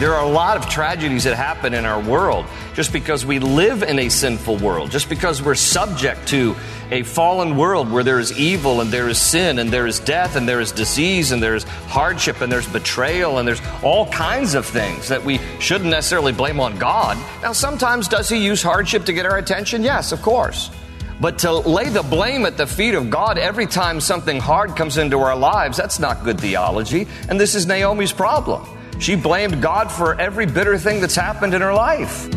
There are a lot of tragedies that happen in our world just because we live in a sinful world, just because we're subject to a fallen world where there is evil and there is sin and there is death and there is disease and there's hardship and there's betrayal and there's all kinds of things that we shouldn't necessarily blame on God. Now, sometimes does He use hardship to get our attention? Yes, of course. But to lay the blame at the feet of God every time something hard comes into our lives, that's not good theology. And this is Naomi's problem. She blamed God for every bitter thing that's happened in her life.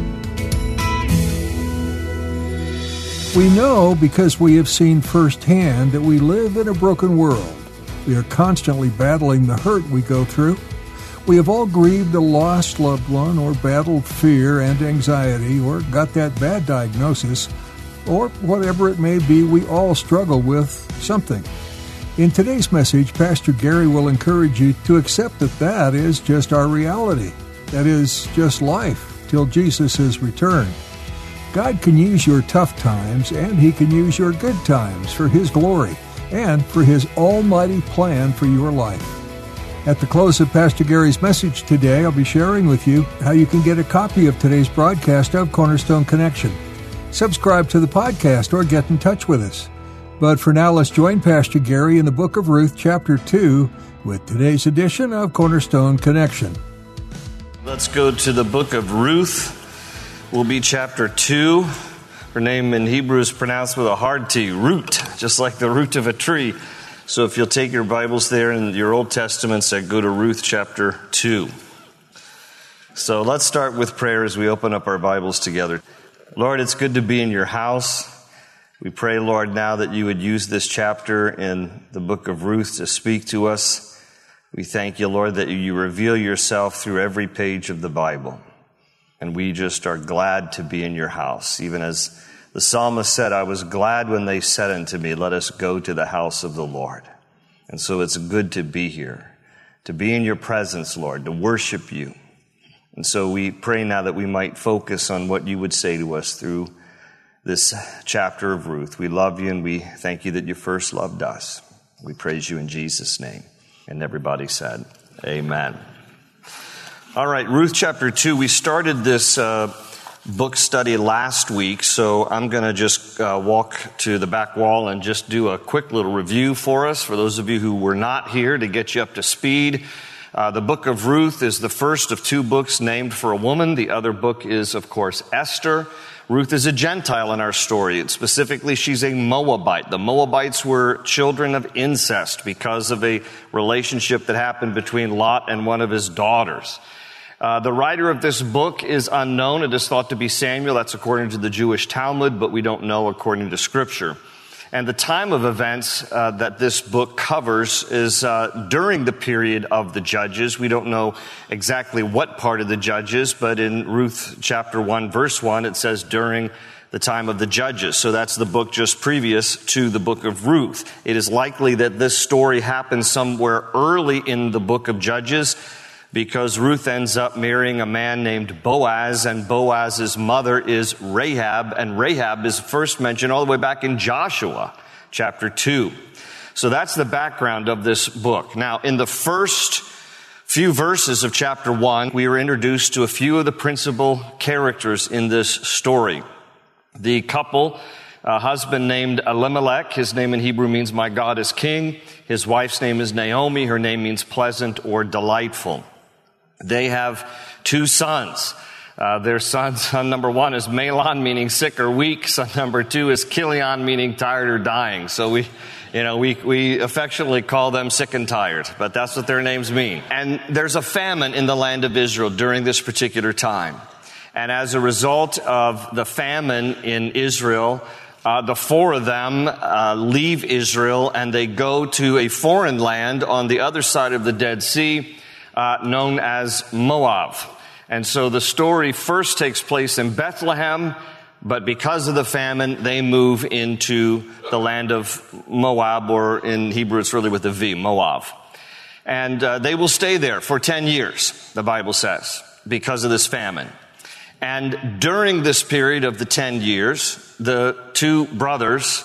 We know because we have seen firsthand that we live in a broken world. We are constantly battling the hurt we go through. We have all grieved a lost loved one, or battled fear and anxiety, or got that bad diagnosis, or whatever it may be, we all struggle with something. In today's message, Pastor Gary will encourage you to accept that that is just our reality. That is just life till Jesus is returned. God can use your tough times and He can use your good times for His glory and for His almighty plan for your life. At the close of Pastor Gary's message today, I'll be sharing with you how you can get a copy of today's broadcast of Cornerstone Connection. Subscribe to the podcast or get in touch with us. But for now, let's join Pastor Gary in the book of Ruth, chapter 2, with today's edition of Cornerstone Connection. Let's go to the book of Ruth. Will be chapter 2. Her name in Hebrew is pronounced with a hard T, root, just like the root of a tree. So if you'll take your Bibles there in your Old Testaments, I go to Ruth chapter 2. So let's start with prayer as we open up our Bibles together. Lord, it's good to be in your house. We pray, Lord, now that you would use this chapter in the book of Ruth to speak to us. We thank you, Lord, that you reveal yourself through every page of the Bible. And we just are glad to be in your house. Even as the psalmist said, I was glad when they said unto me, Let us go to the house of the Lord. And so it's good to be here, to be in your presence, Lord, to worship you. And so we pray now that we might focus on what you would say to us through this chapter of Ruth. We love you and we thank you that you first loved us. We praise you in Jesus' name. And everybody said, Amen. All right, Ruth chapter 2. We started this uh, book study last week, so I'm going to just uh, walk to the back wall and just do a quick little review for us, for those of you who were not here, to get you up to speed. Uh, the book of Ruth is the first of two books named for a woman. The other book is, of course, Esther. Ruth is a Gentile in our story. And specifically, she's a Moabite. The Moabites were children of incest because of a relationship that happened between Lot and one of his daughters. Uh, the writer of this book is unknown. It is thought to be Samuel. That's according to the Jewish Talmud, but we don't know according to Scripture. And the time of events uh, that this book covers is uh, during the period of the Judges. We don't know exactly what part of the Judges, but in Ruth chapter 1, verse 1, it says during the time of the Judges. So that's the book just previous to the book of Ruth. It is likely that this story happens somewhere early in the book of Judges because Ruth ends up marrying a man named Boaz, and Boaz's mother is Rahab, and Rahab is first mentioned all the way back in Joshua chapter 2. So that's the background of this book. Now, in the first few verses of chapter 1, we are introduced to a few of the principal characters in this story. The couple, a husband named Elimelech, his name in Hebrew means my God is king. His wife's name is Naomi, her name means pleasant or delightful. They have two sons. Uh, their son, son number one is Mahlon, meaning sick or weak. Son number two is Chilion, meaning tired or dying. So we, you know, we, we affectionately call them sick and tired, but that's what their names mean. And there's a famine in the land of Israel during this particular time. And as a result of the famine in Israel, uh, the four of them uh, leave Israel and they go to a foreign land on the other side of the Dead Sea, uh, known as Moab. And so the story first takes place in Bethlehem, but because of the famine, they move into the land of Moab, or in Hebrew it's really with a V, Moab. And uh, they will stay there for 10 years, the Bible says, because of this famine. And during this period of the 10 years, the two brothers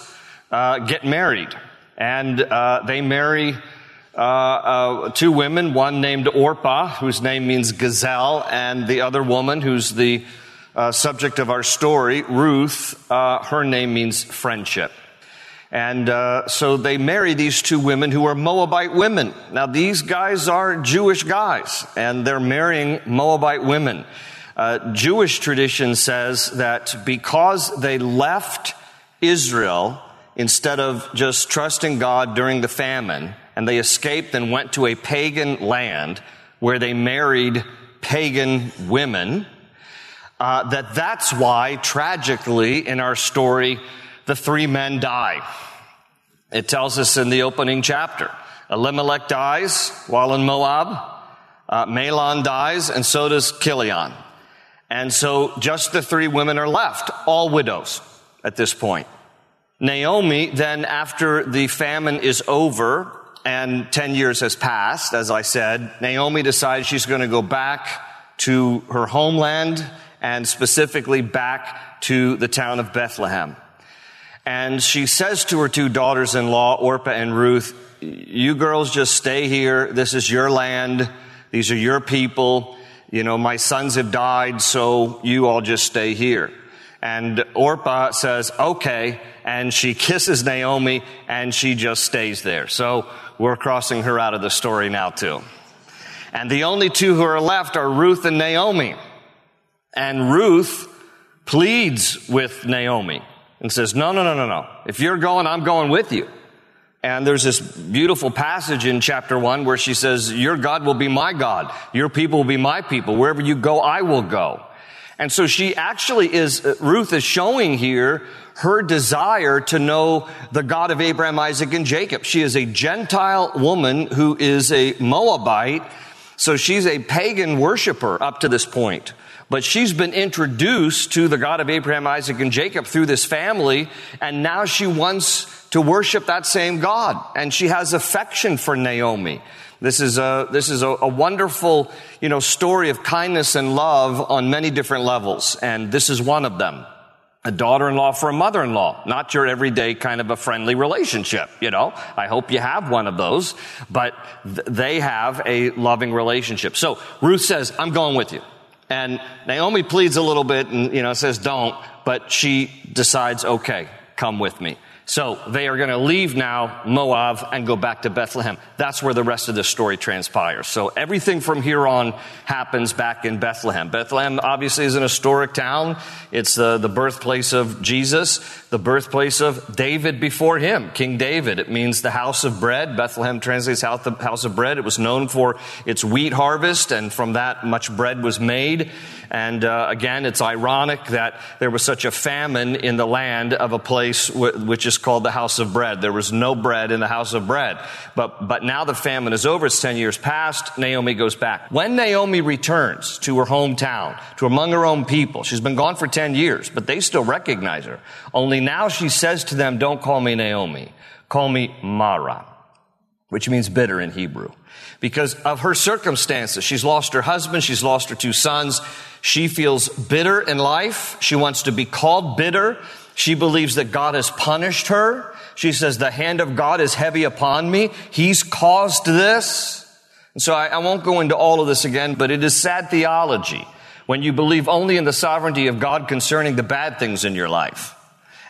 uh, get married. And uh, they marry uh, uh, two women, one named Orpah, whose name means gazelle, and the other woman, who's the uh, subject of our story, Ruth, uh, her name means friendship. And uh, so they marry these two women who are Moabite women. Now, these guys are Jewish guys, and they're marrying Moabite women. Uh, Jewish tradition says that because they left Israel instead of just trusting God during the famine, and they escaped and went to a pagan land where they married pagan women, uh, that that's why, tragically, in our story, the three men die. It tells us in the opening chapter. Elimelech dies while in Moab. Uh, Mahlon dies, and so does Chilion. And so just the three women are left, all widows at this point. Naomi, then after the famine is over, and 10 years has passed, as I said, Naomi decides she's going to go back to her homeland and specifically back to the town of Bethlehem. And she says to her two daughters in law, Orpah and Ruth, you girls just stay here. This is your land. These are your people. You know, my sons have died, so you all just stay here. And Orpah says, okay. And she kisses Naomi and she just stays there. So we're crossing her out of the story now too. And the only two who are left are Ruth and Naomi. And Ruth pleads with Naomi and says, no, no, no, no, no. If you're going, I'm going with you. And there's this beautiful passage in chapter one where she says, your God will be my God. Your people will be my people. Wherever you go, I will go. And so she actually is, Ruth is showing here her desire to know the God of Abraham, Isaac, and Jacob. She is a Gentile woman who is a Moabite. So she's a pagan worshiper up to this point. But she's been introduced to the God of Abraham, Isaac, and Jacob through this family, and now she wants to worship that same God. And she has affection for Naomi. This is a, this is a, a, wonderful, you know, story of kindness and love on many different levels. And this is one of them a daughter-in-law for a mother-in-law. Not your everyday kind of a friendly relationship, you know. I hope you have one of those, but th- they have a loving relationship. So Ruth says, I'm going with you. And Naomi pleads a little bit and, you know, says don't, but she decides, okay, come with me. So they are going to leave now Moab and go back to Bethlehem. That's where the rest of the story transpires. So everything from here on happens back in Bethlehem. Bethlehem obviously is an historic town. It's the, the birthplace of Jesus, the birthplace of David before him, King David. It means the house of bread. Bethlehem translates house of bread. It was known for its wheat harvest and from that much bread was made. And uh, again, it's ironic that there was such a famine in the land of a place w- which is called the house of bread. There was no bread in the house of bread. But, but now the famine is over. It's 10 years past. Naomi goes back. When Naomi returns to her hometown, to among her own people, she's been gone for 10 years, but they still recognize her. Only now she says to them, don't call me Naomi. Call me Mara, which means bitter in Hebrew because of her circumstances. She's lost her husband. She's lost her two sons. She feels bitter in life. She wants to be called bitter. She believes that God has punished her. She says, the hand of God is heavy upon me. He's caused this. And so I, I won't go into all of this again, but it is sad theology when you believe only in the sovereignty of God concerning the bad things in your life.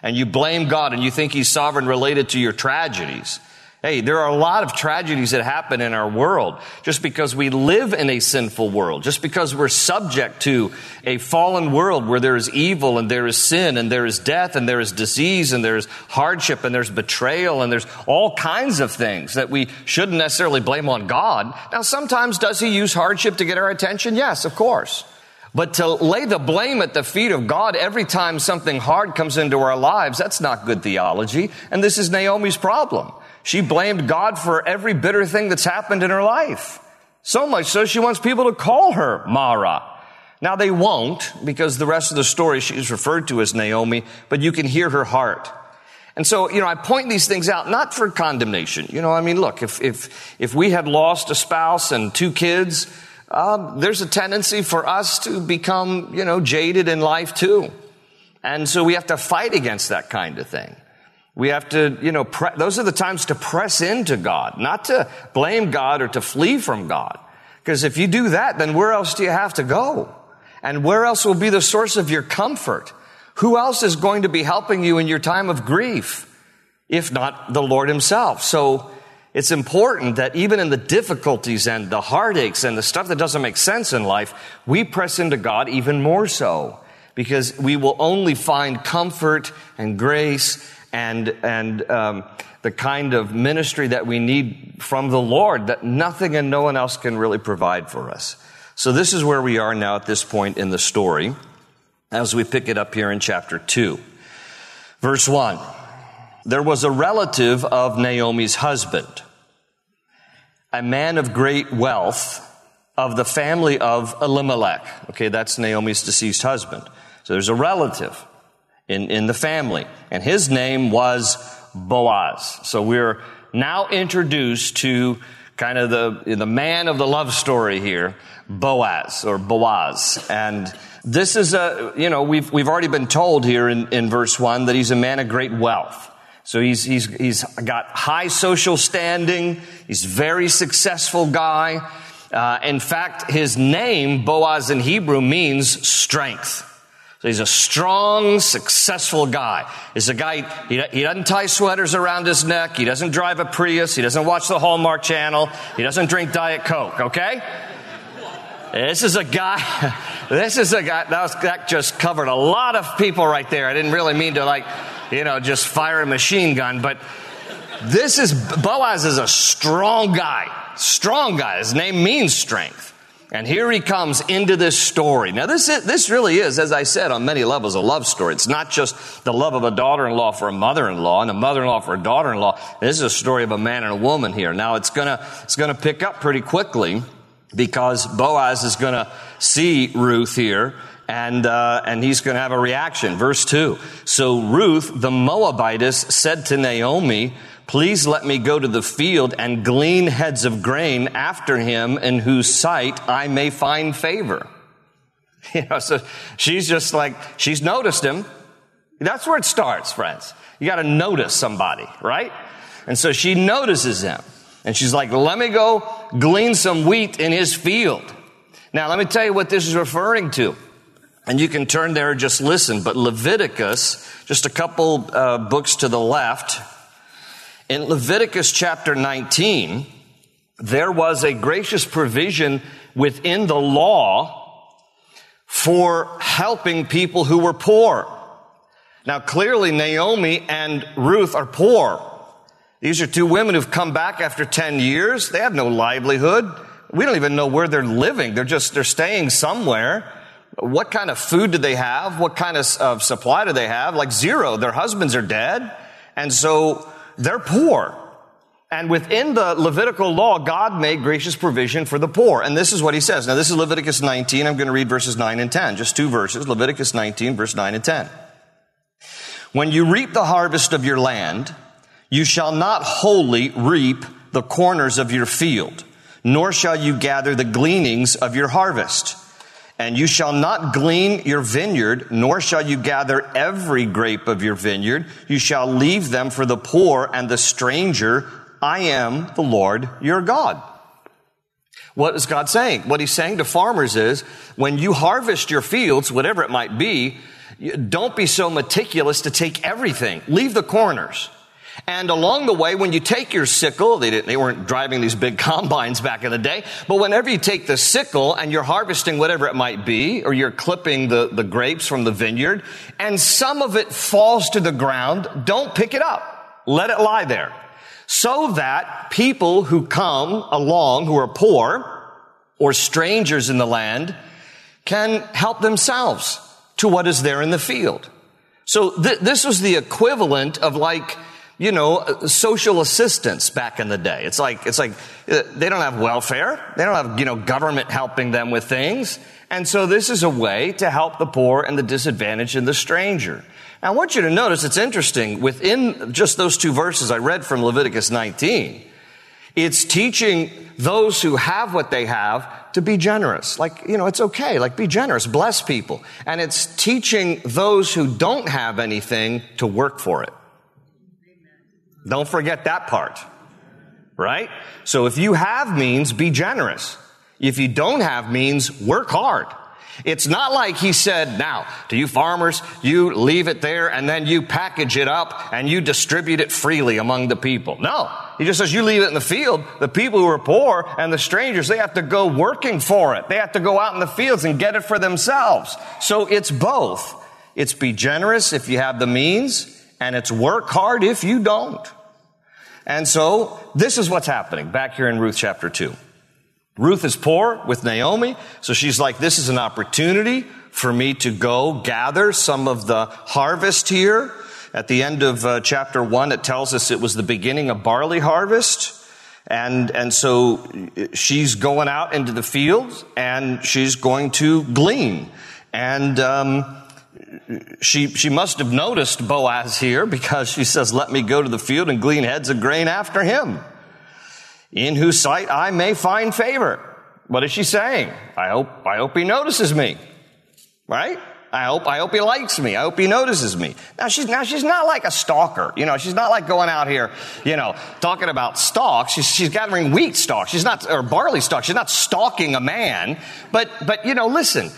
And you blame God and you think He's sovereign related to your tragedies. Hey, there are a lot of tragedies that happen in our world just because we live in a sinful world, just because we're subject to a fallen world where there is evil and there is sin and there is death and there is disease and there's hardship and there's betrayal and there's all kinds of things that we shouldn't necessarily blame on God. Now, sometimes does he use hardship to get our attention? Yes, of course. But to lay the blame at the feet of God every time something hard comes into our lives, that's not good theology. And this is Naomi's problem. She blamed God for every bitter thing that's happened in her life. So much so she wants people to call her Mara. Now they won't because the rest of the story she's referred to as Naomi, but you can hear her heart. And so, you know, I point these things out not for condemnation. You know, I mean, look, if, if, if we had lost a spouse and two kids, um, there's a tendency for us to become, you know, jaded in life too. And so we have to fight against that kind of thing. We have to, you know, pre- those are the times to press into God, not to blame God or to flee from God. Because if you do that, then where else do you have to go? And where else will be the source of your comfort? Who else is going to be helping you in your time of grief? If not the Lord himself. So it's important that even in the difficulties and the heartaches and the stuff that doesn't make sense in life, we press into God even more so because we will only find comfort and grace and, and um, the kind of ministry that we need from the Lord that nothing and no one else can really provide for us. So this is where we are now at this point in the story as we pick it up here in chapter 2. Verse 1. There was a relative of Naomi's husband, a man of great wealth of the family of Elimelech. Okay, that's Naomi's deceased husband. So there's a relative in, in the family. And his name was Boaz. So we're now introduced to kind of the, the man of the love story here, Boaz or Boaz. And this is a, you know, we've, we've already been told here in, in verse one that he's a man of great wealth. So he's, he's, he's got high social standing. He's very successful guy. Uh, in fact, his name, Boaz in Hebrew, means strength. So he's a strong, successful guy. He's a guy, he, he doesn't tie sweaters around his neck. He doesn't drive a Prius. He doesn't watch the Hallmark Channel. He doesn't drink Diet Coke, okay? This is a guy, this is a guy, that, was, that just covered a lot of people right there. I didn't really mean to like, you know, just fire a machine gun, but this is, Boaz is a strong guy. Strong guy. His name means strength. And here he comes into this story. Now, this, is, this really is, as I said, on many levels, a love story. It's not just the love of a daughter in law for a mother in law and a mother in law for a daughter in law. This is a story of a man and a woman here. Now, it's gonna, it's gonna pick up pretty quickly because Boaz is gonna see Ruth here and uh, and he's going to have a reaction. Verse two. So Ruth the Moabitess said to Naomi, Please let me go to the field and glean heads of grain after him in whose sight I may find favor. You know, so she's just like, she's noticed him. That's where it starts, friends. You got to notice somebody, right? And so she notices him. And she's like, let me go glean some wheat in his field. Now, let me tell you what this is referring to. And you can turn there and just listen. But Leviticus, just a couple uh, books to the left, in Leviticus chapter 19, there was a gracious provision within the law for helping people who were poor. Now clearly Naomi and Ruth are poor. These are two women who've come back after 10 years. They have no livelihood. We don't even know where they're living. They're just, they're staying somewhere. What kind of food do they have? What kind of uh, supply do they have? Like zero. Their husbands are dead. And so they're poor. And within the Levitical law, God made gracious provision for the poor. And this is what he says. Now, this is Leviticus 19. I'm going to read verses 9 and 10. Just two verses. Leviticus 19, verse 9 and 10. When you reap the harvest of your land, you shall not wholly reap the corners of your field, nor shall you gather the gleanings of your harvest. And you shall not glean your vineyard, nor shall you gather every grape of your vineyard. You shall leave them for the poor and the stranger. I am the Lord your God. What is God saying? What he's saying to farmers is, when you harvest your fields, whatever it might be, don't be so meticulous to take everything. Leave the corners. And along the way, when you take your sickle, they, didn't, they weren't driving these big combines back in the day, but whenever you take the sickle and you're harvesting whatever it might be, or you're clipping the, the grapes from the vineyard, and some of it falls to the ground, don't pick it up. Let it lie there. So that people who come along who are poor or strangers in the land can help themselves to what is there in the field. So th- this was the equivalent of like, you know, social assistance back in the day. It's like, it's like, uh, they don't have welfare. They don't have, you know, government helping them with things. And so this is a way to help the poor and the disadvantaged and the stranger. Now I want you to notice it's interesting within just those two verses I read from Leviticus 19. It's teaching those who have what they have to be generous. Like, you know, it's okay. Like, be generous. Bless people. And it's teaching those who don't have anything to work for it. Don't forget that part. Right? So if you have means, be generous. If you don't have means, work hard. It's not like he said, now, to you farmers, you leave it there and then you package it up and you distribute it freely among the people. No. He just says you leave it in the field. The people who are poor and the strangers, they have to go working for it. They have to go out in the fields and get it for themselves. So it's both. It's be generous if you have the means and it's work hard if you don't. And so this is what's happening back here in Ruth chapter 2. Ruth is poor with Naomi, so she's like, this is an opportunity for me to go gather some of the harvest here. At the end of uh, chapter one, it tells us it was the beginning of barley harvest. And, and so she's going out into the fields and she's going to glean. And, um, she, she must have noticed Boaz here because she says, let me go to the field and glean heads of grain after him in whose sight I may find favor. What is she saying? I hope, I hope he notices me. Right? I hope, I hope he likes me. I hope he notices me. Now she's, now she's not like a stalker. You know, she's not like going out here, you know, talking about stalks. She's, she's gathering wheat stalks. She's not, or barley stalks. She's not stalking a man. But, but, you know, listen,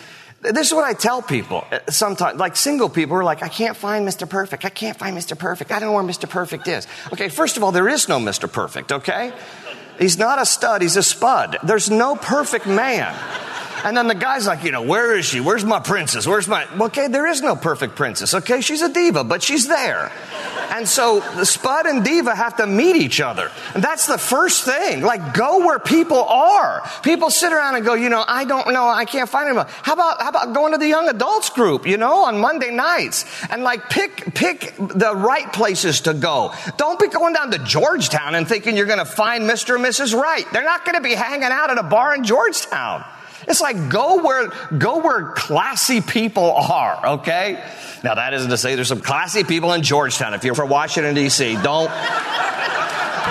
this is what I tell people uh, sometimes, like single people are like, I can't find Mr. Perfect. I can't find Mr. Perfect. I don't know where Mr. Perfect is. Okay, first of all, there is no Mr. Perfect, okay? He's not a stud, he's a spud. There's no perfect man. And then the guy's like, you know, where is she? Where's my princess? Where's my. Okay, there is no perfect princess. Okay, she's a diva, but she's there. And so Spud and Diva have to meet each other. And that's the first thing. Like, go where people are. People sit around and go, you know, I don't know, I can't find anyone. How about, how about going to the young adults group, you know, on Monday nights? And like, pick, pick the right places to go. Don't be going down to Georgetown and thinking you're gonna find Mr. and Mrs. Right. They're not gonna be hanging out at a bar in Georgetown. It's like go where, go where classy people are, okay? Now that isn't to say there's some classy people in Georgetown. If you're from Washington DC, don't,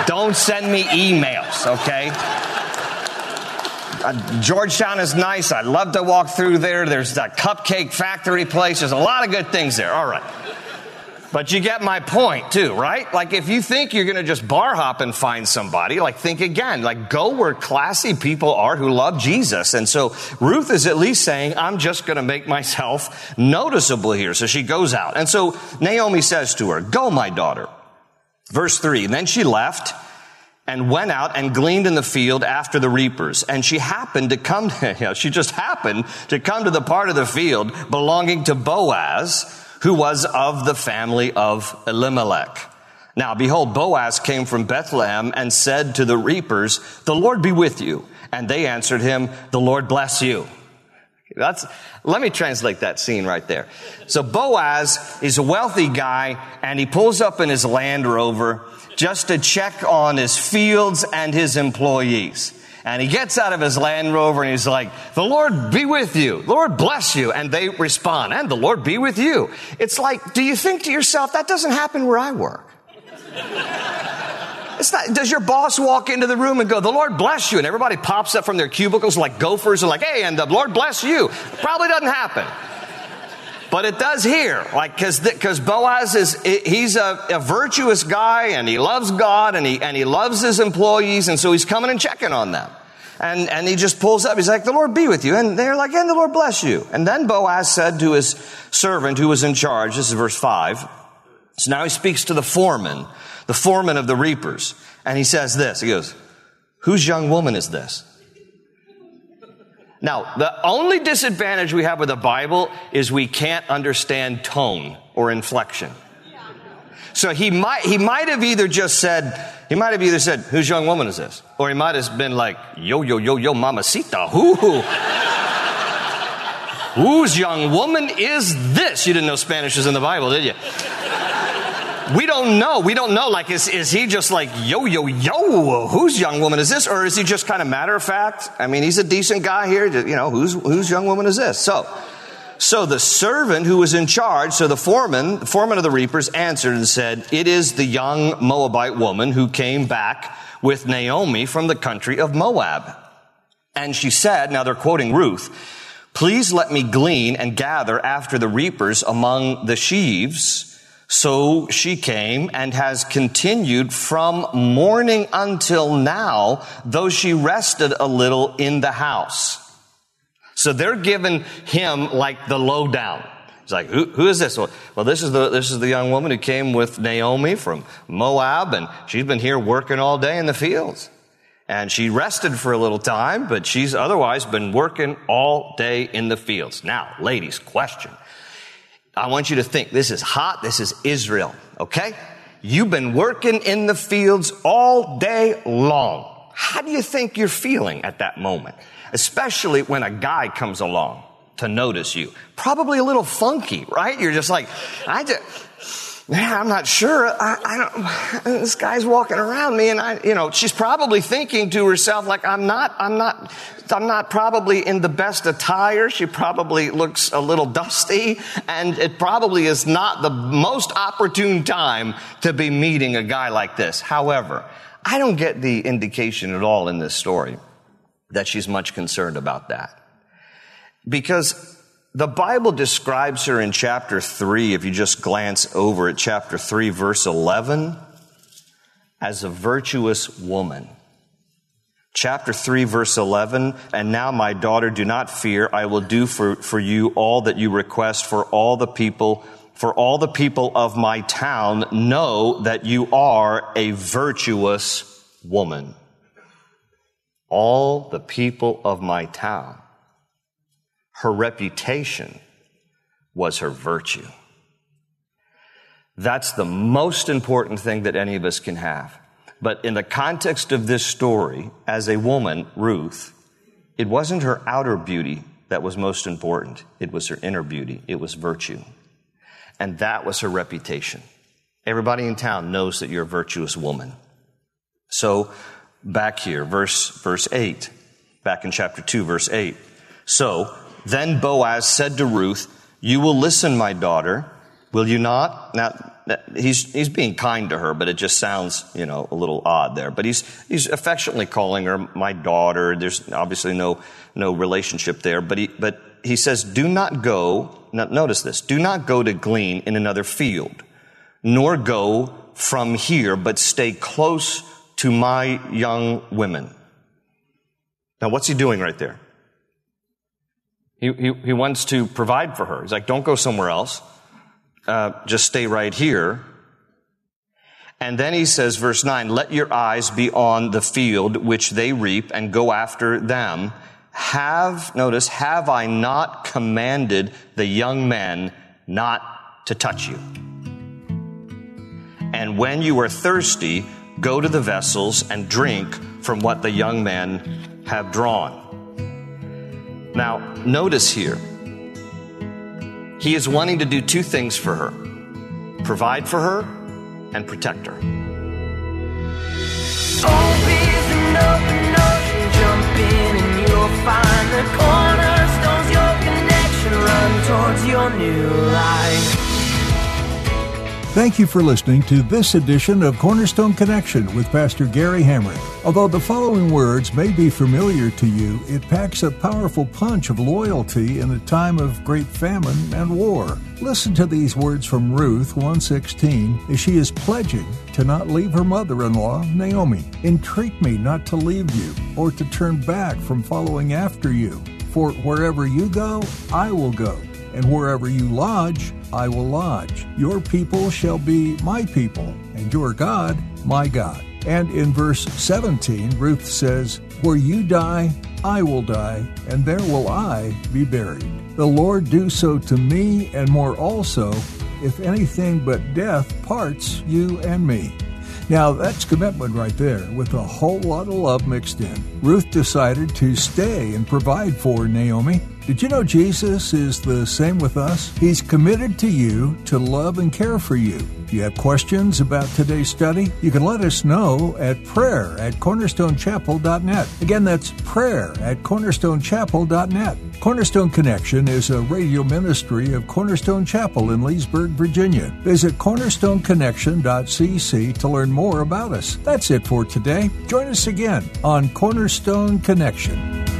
don't send me emails, okay? Uh, Georgetown is nice. I love to walk through there. There's a cupcake factory place. There's a lot of good things there. All right. But you get my point too, right? Like if you think you're going to just bar hop and find somebody, like think again, like go where classy people are who love Jesus. And so Ruth is at least saying, I'm just going to make myself noticeable here. So she goes out. And so Naomi says to her, go my daughter. Verse three. Then she left and went out and gleaned in the field after the reapers. And she happened to come, you know, she just happened to come to the part of the field belonging to Boaz who was of the family of Elimelech. Now, behold, Boaz came from Bethlehem and said to the reapers, The Lord be with you. And they answered him, The Lord bless you. That's, let me translate that scene right there. So Boaz is a wealthy guy and he pulls up in his Land Rover just to check on his fields and his employees. And he gets out of his Land Rover and he's like, the Lord be with you. Lord bless you. And they respond, and the Lord be with you. It's like, do you think to yourself, that doesn't happen where I work? It's not, does your boss walk into the room and go, the Lord bless you? And everybody pops up from their cubicles like gophers and like, hey, and the Lord bless you. Probably doesn't happen. But it does here, like, cause, cause Boaz is, he's a, a, virtuous guy and he loves God and he, and he loves his employees and so he's coming and checking on them. And, and he just pulls up, he's like, the Lord be with you. And they're like, and the Lord bless you. And then Boaz said to his servant who was in charge, this is verse five. So now he speaks to the foreman. the foreman of the reapers. And he says this. He goes, whose young woman is this? Now, the only disadvantage we have with the Bible is we can't understand tone or inflection. So he might, he might have either just said, he might have either said, whose young woman is this? Or he might have been like, yo, yo, yo, yo, mamacita, who, who? Whose young woman is this? You didn't know Spanish was in the Bible, did you? We don't know. We don't know. Like, is, is he just like, yo, yo, yo, whose young woman is this? Or is he just kind of matter of fact? I mean, he's a decent guy here. You know, whose, whose young woman is this? So, so the servant who was in charge, so the foreman, the foreman of the reapers answered and said, it is the young Moabite woman who came back with Naomi from the country of Moab. And she said, now they're quoting Ruth, please let me glean and gather after the reapers among the sheaves so she came and has continued from morning until now, though she rested a little in the house. So they're giving him like the lowdown. He's like, who, who is this? Well, well, this is the, this is the young woman who came with Naomi from Moab and she's been here working all day in the fields. And she rested for a little time, but she's otherwise been working all day in the fields. Now, ladies, question. I want you to think this is hot. This is Israel. Okay. You've been working in the fields all day long. How do you think you're feeling at that moment? Especially when a guy comes along to notice you. Probably a little funky, right? You're just like, I just, man, I'm not sure. I, I, don't, this guy's walking around me and I, you know, she's probably thinking to herself, like, I'm not, I'm not, I'm not probably in the best attire. She probably looks a little dusty and it probably is not the most opportune time to be meeting a guy like this. However, I don't get the indication at all in this story that she's much concerned about that. Because the Bible describes her in chapter 3, if you just glance over at chapter 3, verse 11, as a virtuous woman. Chapter 3, verse 11, and now my daughter, do not fear. I will do for, for you all that you request for all the people, for all the people of my town know that you are a virtuous woman. All the people of my town her reputation was her virtue. That's the most important thing that any of us can have. But in the context of this story, as a woman, Ruth, it wasn't her outer beauty that was most important. It was her inner beauty. It was virtue. And that was her reputation. Everybody in town knows that you're a virtuous woman. So back here, verse, verse 8, back in chapter 2, verse 8. So then Boaz said to Ruth, You will listen, my daughter, will you not? Now, he's, he's being kind to her, but it just sounds, you know, a little odd there. But he's, he's affectionately calling her my daughter. There's obviously no, no relationship there. But he, but he says, Do not go, Not notice this, do not go to glean in another field, nor go from here, but stay close to my young women. Now, what's he doing right there? He, he, he wants to provide for her. He's like, don't go somewhere else. Uh, just stay right here. And then he says, verse 9, let your eyes be on the field which they reap and go after them. Have, notice, have I not commanded the young men not to touch you? And when you are thirsty, go to the vessels and drink from what the young men have drawn. Now, notice here, he is wanting to do two things for her provide for her and protect her. towards your new life. Thank you for listening to this edition of Cornerstone Connection with Pastor Gary Hamrick. Although the following words may be familiar to you, it packs a powerful punch of loyalty in a time of great famine and war. Listen to these words from Ruth 116 as she is pledging to not leave her mother-in-law, Naomi. Entreat me not to leave you or to turn back from following after you. For wherever you go, I will go, and wherever you lodge, I will lodge. Your people shall be my people, and your God, my God. And in verse 17, Ruth says, Where you die, I will die, and there will I be buried. The Lord do so to me, and more also, if anything but death parts you and me. Now, that's commitment right there, with a whole lot of love mixed in. Ruth decided to stay and provide for Naomi. Did you know Jesus is the same with us? He's committed to you to love and care for you. If you have questions about today's study, you can let us know at prayer at cornerstonechapel.net. Again, that's prayer at cornerstonechapel.net. Cornerstone Connection is a radio ministry of Cornerstone Chapel in Leesburg, Virginia. Visit cornerstoneconnection.cc to learn more about us. That's it for today. Join us again on Cornerstone Connection.